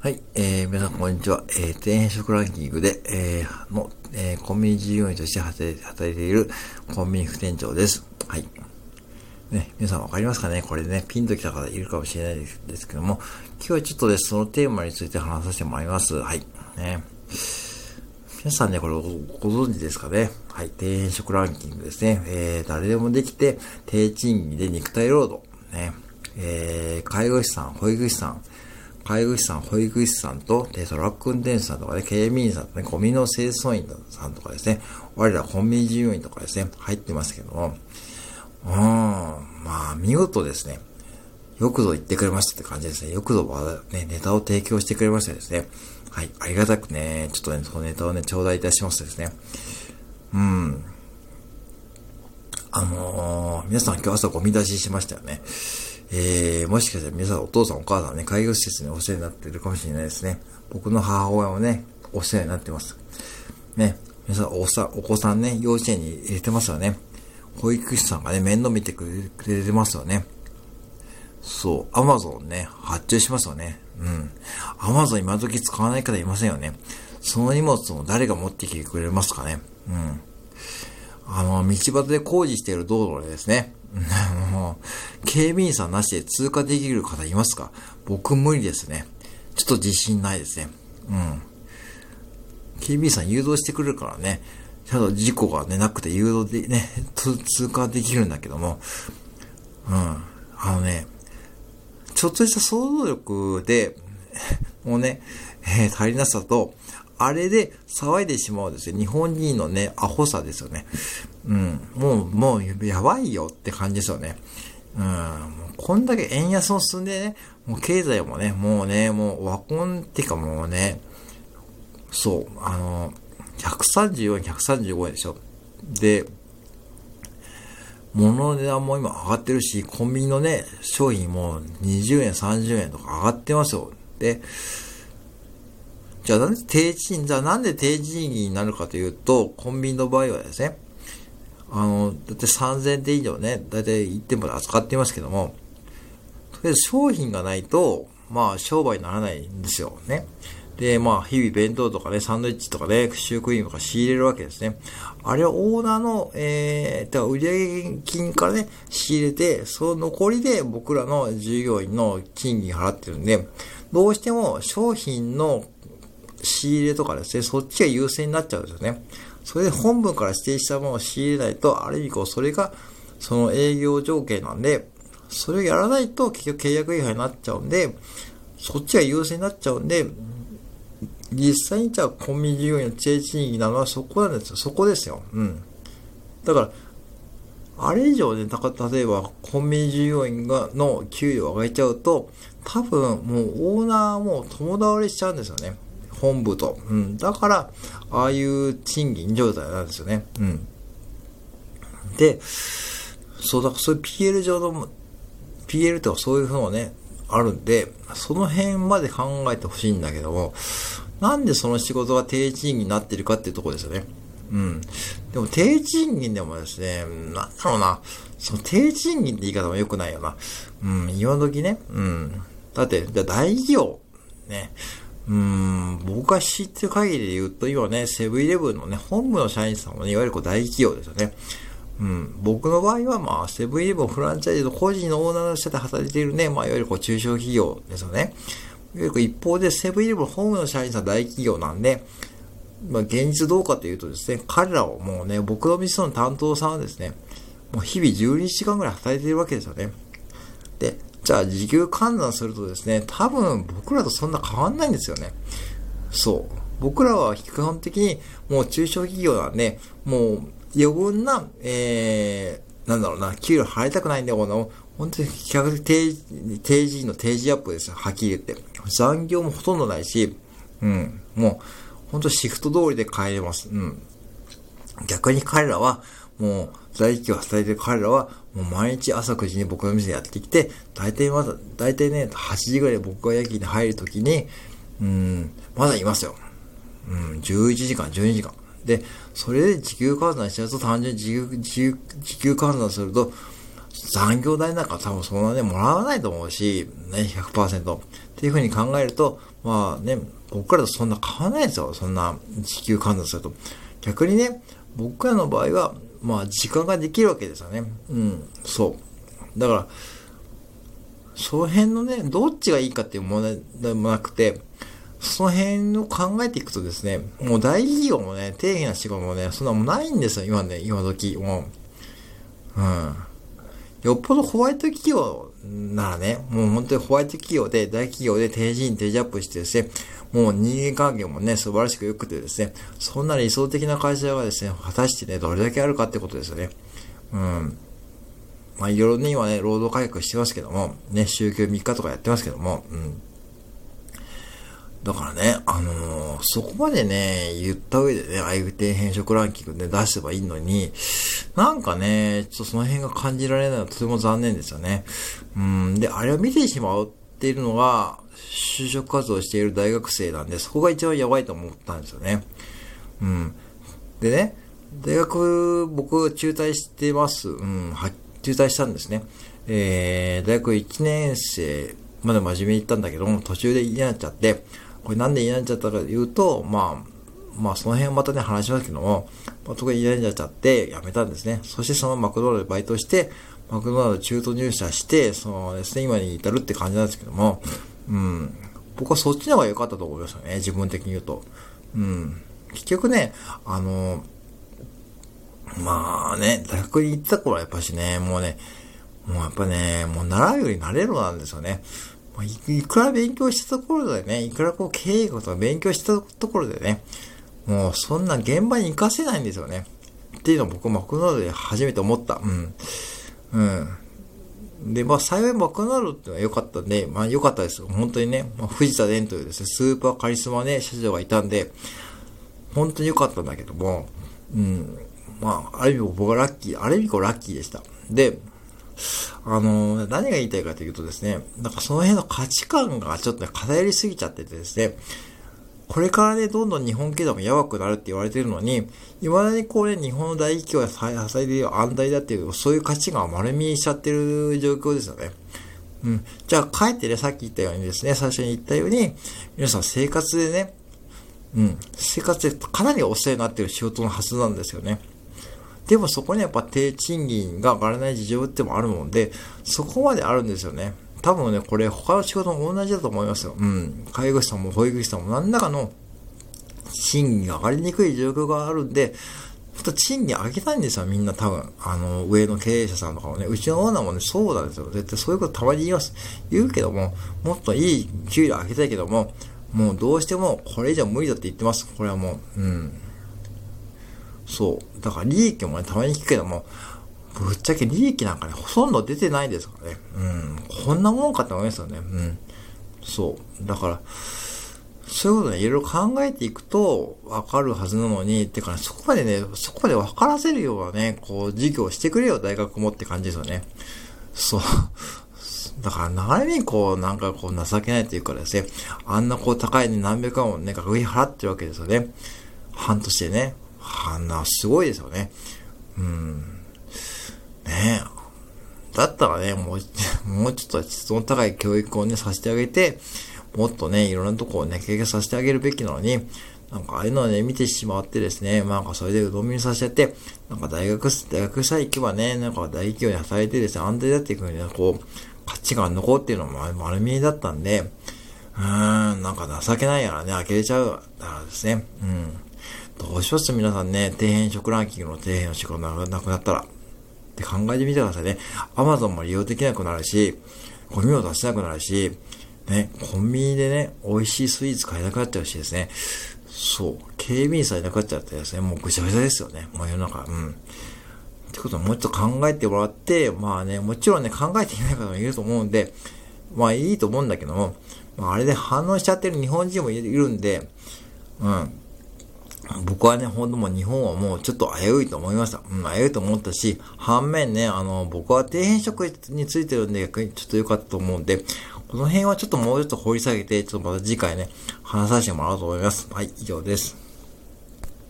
はい、えー、皆さんこんにちは。えー、底辺食ランキングで、えー、の、えー、コンビニ従業員として働いているコンビニ副店長です。はい。ね、皆さんわかりますかね？これね、ピンときた方いるかもしれないですけども、今日はちょっとです、そのテーマについて話させてもらいます。はい。ね。皆さんね、これご存知ですかね？はい、底辺食ランキングですね。えー、誰でもできて、低賃金で肉体労働。ね。えー、介護士さん、保育士さん、介護士さん、保育士さんと、で、トラック運転手さんとかね、警備員さんとね、ゴミの清掃員さんとかですね、我らコンビニ従業員とかですね、入ってますけども、うーん、まあ、見事ですね。よくぞ言ってくれましたって感じですね。よくぞ、ね、ネタを提供してくれましたですね。はい、ありがたくね、ちょっとね、そのネタをね、頂戴いたしますですね。うん。あのー、皆さん今日朝ゴミ出ししましたよね。えー、もしかしたら皆さんお父さんお母さんね、介護施設にお世話になってるかもしれないですね。僕の母親もね、お世話になってます。ね、皆さんおさお子さんね、幼稚園に入れてますよね。保育士さんがね、面倒見てくれてますよね。そう、アマゾンね、発注しますよね。うん。アマゾン今時使わない方いませんよね。その荷物も誰が持ってきてくれますかね。うん。あの、道端で工事している道路でですね、もう、警備員さんなしで通過できる方いますか？僕無理ですね。ちょっと自信ないですね。うん。警備員さん誘導してくれるからね、ちゃんと事故がね、なくて誘導でね、通過できるんだけども、うん。あのね、ちょっとした想像力で、もうね、えー、足りなさと、あれで騒いでしまうですよ。日本人のね、アホさですよね。うん。もう、もう、やばいよって感じですよね。うん。こんだけ円安も進んでね、もう経済もね、もうね、もう、ワコンってかもうね、そう、あの、134、135円でしょ。で、物の値段も今上がってるし、コンビニのね、商品も20円、30円とか上がってますよ。で、じゃあなんで低賃、じゃあなんで低賃金になるかというと、コンビニの場合はですね、あの、だって3000点以上ね、だいたい1店舗で扱っていますけども、とりあえず商品がないと、まあ商売にならないんですよね。で、まあ、日々弁当とかね、サンドイッチとかね、シュークリームとか仕入れるわけですね。あれはオーナーの、えー、売上金からね、仕入れて、その残りで僕らの従業員の賃金払ってるんで、どうしても商品の仕入れとかですね、そっちが優先になっちゃうんですよね。それで本文から指定したものを仕入れないと、ある意味こう、それが、その営業条件なんで、それをやらないと結局契約違反になっちゃうんで、そっちが優先になっちゃうんで、実際にじゃあコンビニ従業員の低賃金なのはそこなんですよ。そこですよ。うん。だから、あれ以上ね、例えばコンビニ従業員がの給与を上げちゃうと、多分もうオーナーも友倒れしちゃうんですよね。本部と。うん。だから、ああいう賃金状態なんですよね。うん。で、そうだ、そういう PL 上の、PL とかそういうふうのね、あるんで、その辺まで考えてほしいんだけども、なんでその仕事が低賃金になってるかっていうとこですよね。うん。でも低賃金でもですね、なんだろうな、その低賃金って言い方も良くないよな。うん、今時ね、うん。だって、じゃ大企業、ね、うん、僕が知ってる限りで言うと、今ね、セブンイレブンのね、本部の社員さんもね、いわゆるこう大企業ですよね。うん、僕の場合は、まあ、セブンイレブンフランチャイズの個人のオーナーの下で働いているね、まあ、いわゆるこう中小企業ですよね。一方で、セブンイレブンホームの社員さん大企業なんで、まあ、現実どうかというとですね、彼らをもうね、僕の店の担当さんはですね、もう日々12時間ぐらい働いているわけですよね。で、じゃあ時給換算するとですね、多分僕らとそんな変わんないんですよね。そう。僕らは基本的にもう中小企業なんで、もう余分な、えー、なんだろうな、給料払いたくないんだよ、この、本当に比較的定定時の定時アップですよ、はっきり言って。残業もほとんどないし、うん、もう、本当シフト通りで帰れます。うん。逆に彼らは、もう、在籍を働いてる彼らは、もう毎日朝9時に僕の店やってきて、大体まだ、大体ね、8時ぐらい僕が夜勤に入るときに、うん、まだいますよ。うん、11時間、12時間。で、それで時給換算しちゃうと単純に時給、時給、換算すると、残業代なんか多分そんなね、もらわないと思うし、ね、100%。っていうふうに考えると、まあね、僕らとそんな変わらないですよ。そんな地球観察すると。逆にね、僕らの場合は、まあ時間ができるわけですよね。うん、そう。だから、その辺のね、どっちがいいかっていう問題でもなくて、その辺を考えていくとですね、もう大企業もね、底辺な仕事もね、そんなもないんですよ、今ね、今時。もう。うん。よっぽどホワイト企業ならね、もう本当にホワイト企業で、大企業で定時に定時アップしてですね、もう人間関係もね、素晴らしく良くてですね、そんな理想的な会社がですね、果たしてね、どれだけあるかってことですよね。うん。まあ、いろいろね、今ね、労働改革してますけども、ね、週休3日とかやってますけども、うん。だからね、あのー、そこまでね、言った上でね、ああいう底辺職ランキングで出せばいいのに、なんかね、ちょっとその辺が感じられないのはとても残念ですよね。うん、で、あれを見てしまうっているのが、就職活動している大学生なんで、そこが一番やばいと思ったんですよね。うん。でね、大学、僕、中退してます。うん、は、中退したんですね。えー、大学1年生まで真面目に行ったんだけども、途中で嫌になっちゃって、これなんで嫌になっちゃったかというと、まあ、まあその辺はまたね話しますけども、まあ、特に嫌になっちゃって辞めたんですね。そしてそのマクドナルドでバイトして、マクドナルド中途入社して、そのですね、今に至るって感じなんですけども、うん、僕はそっちの方が良かったと思いましたね、自分的に言うと。うん。結局ね、あの、まあね、大学に行った頃はやっぱしね、もうね、もうやっぱね、もう習うより慣れろなんですよね。いくら勉強したところでね、いくらこう経営とか勉強したところでね、もうそんな現場に活かせないんですよね。っていうのを僕マクドナルドで初めて思った。うん。うん。で、まあ幸いマクドナルドってのは良かったんで、まあ良かったです。本当にね、まあ、藤田伝というですね、スーパーカリスマね、社長がいたんで、本当に良かったんだけども、うん。まあ、ある意味僕はラッキー、ある意味こうラッキーでした。で、あの、何が言いたいかというとですね、なんかその辺の価値観がちょっとね、偏りすぎちゃっててですね、これからね、どんどん日本経済もやばくなるって言われてるのに、未だにこうね、日本の大企業が支えている安泰だっていう、そういう価値観を丸見えしちゃってる状況ですよね。うん。じゃあ、かえってね、さっき言ったようにですね、最初に言ったように、皆さん生活でね、うん、生活でかなりお世話になってる仕事のはずなんですよね。でもそこにやっぱ低賃金が上がらない事情ってもあるもんで、そこまであるんですよね。多分ね、これ他の仕事も同じだと思いますよ。うん。介護士さんも保育士さんも何らかの賃金が上がりにくい状況があるんで、っと賃金上げたいんですよ、みんな多分。あの、上の経営者さんとかもね。うちのオーナーもね、そうなんですよ。絶対そういうことたまに言います。言うけども、もっといい給料上げたいけども、もうどうしてもこれ以上無理だって言ってます。これはもう。うん。そう。だから利益もね、たまに聞くけども、ぶっちゃけ利益なんかね、ほとんど出てないですからね。うん。こんなもんかって思いますよね。うん。そう。だから、そういうことね、いろいろ考えていくと、わかるはずなのに、ってか、ね、そこまでね、そこまで分からせるようなね、こう、授業をしてくれよ、大学もって感じですよね。そう。だから、流れにこう、なんかこう、情けないというかですね、あんなこう、高いね、何百万もね、学費払ってるわけですよね。半年でね。あんな、すごいですよね。うん。ねえ。だったらね、もう、もうちょっと質の高い教育をね、させてあげて、もっとね、いろんなとこをね、経験させてあげるべきなのに、なんかああいうのをね、見てしまってですね、なんかそれでうどん見させちゃって、なんか大学、大学さえ行けばね、なんか大企業に働いてですね、安定だっていうふうにね、こう、価値観残っていうのも丸見えだったんで、うーん、なんか情けないやらね、呆れちゃうからですね、うん。どうします皆さんね、底辺食ランキングの底辺の仕事がなくなったら。って考えてみてくださいね。アマゾンも利用できなくなるし、ゴミも出せなくなるし、ね、コンビニでね、美味しいスイーツ買えなくなっちゃうしですね。そう。警備員さえいなくなっちゃってですね、もうぐちゃぐちゃですよね。もう世の中。うん。ってことはもうちょっと考えてもらって、まあね、もちろんね、考えていない方もいると思うんで、まあいいと思うんだけども、まあ、あれで反応しちゃってる日本人もいるんで、うん。僕はね、ほんとも日本はもうちょっと危ういと思いました。うん、危ういと思ったし、反面ね、あの、僕は底辺職についてるんで逆にちょっと良かったと思うんで、この辺はちょっともうちょっと掘り下げて、ちょっとまた次回ね、話させてもらおうと思います。はい、以上です。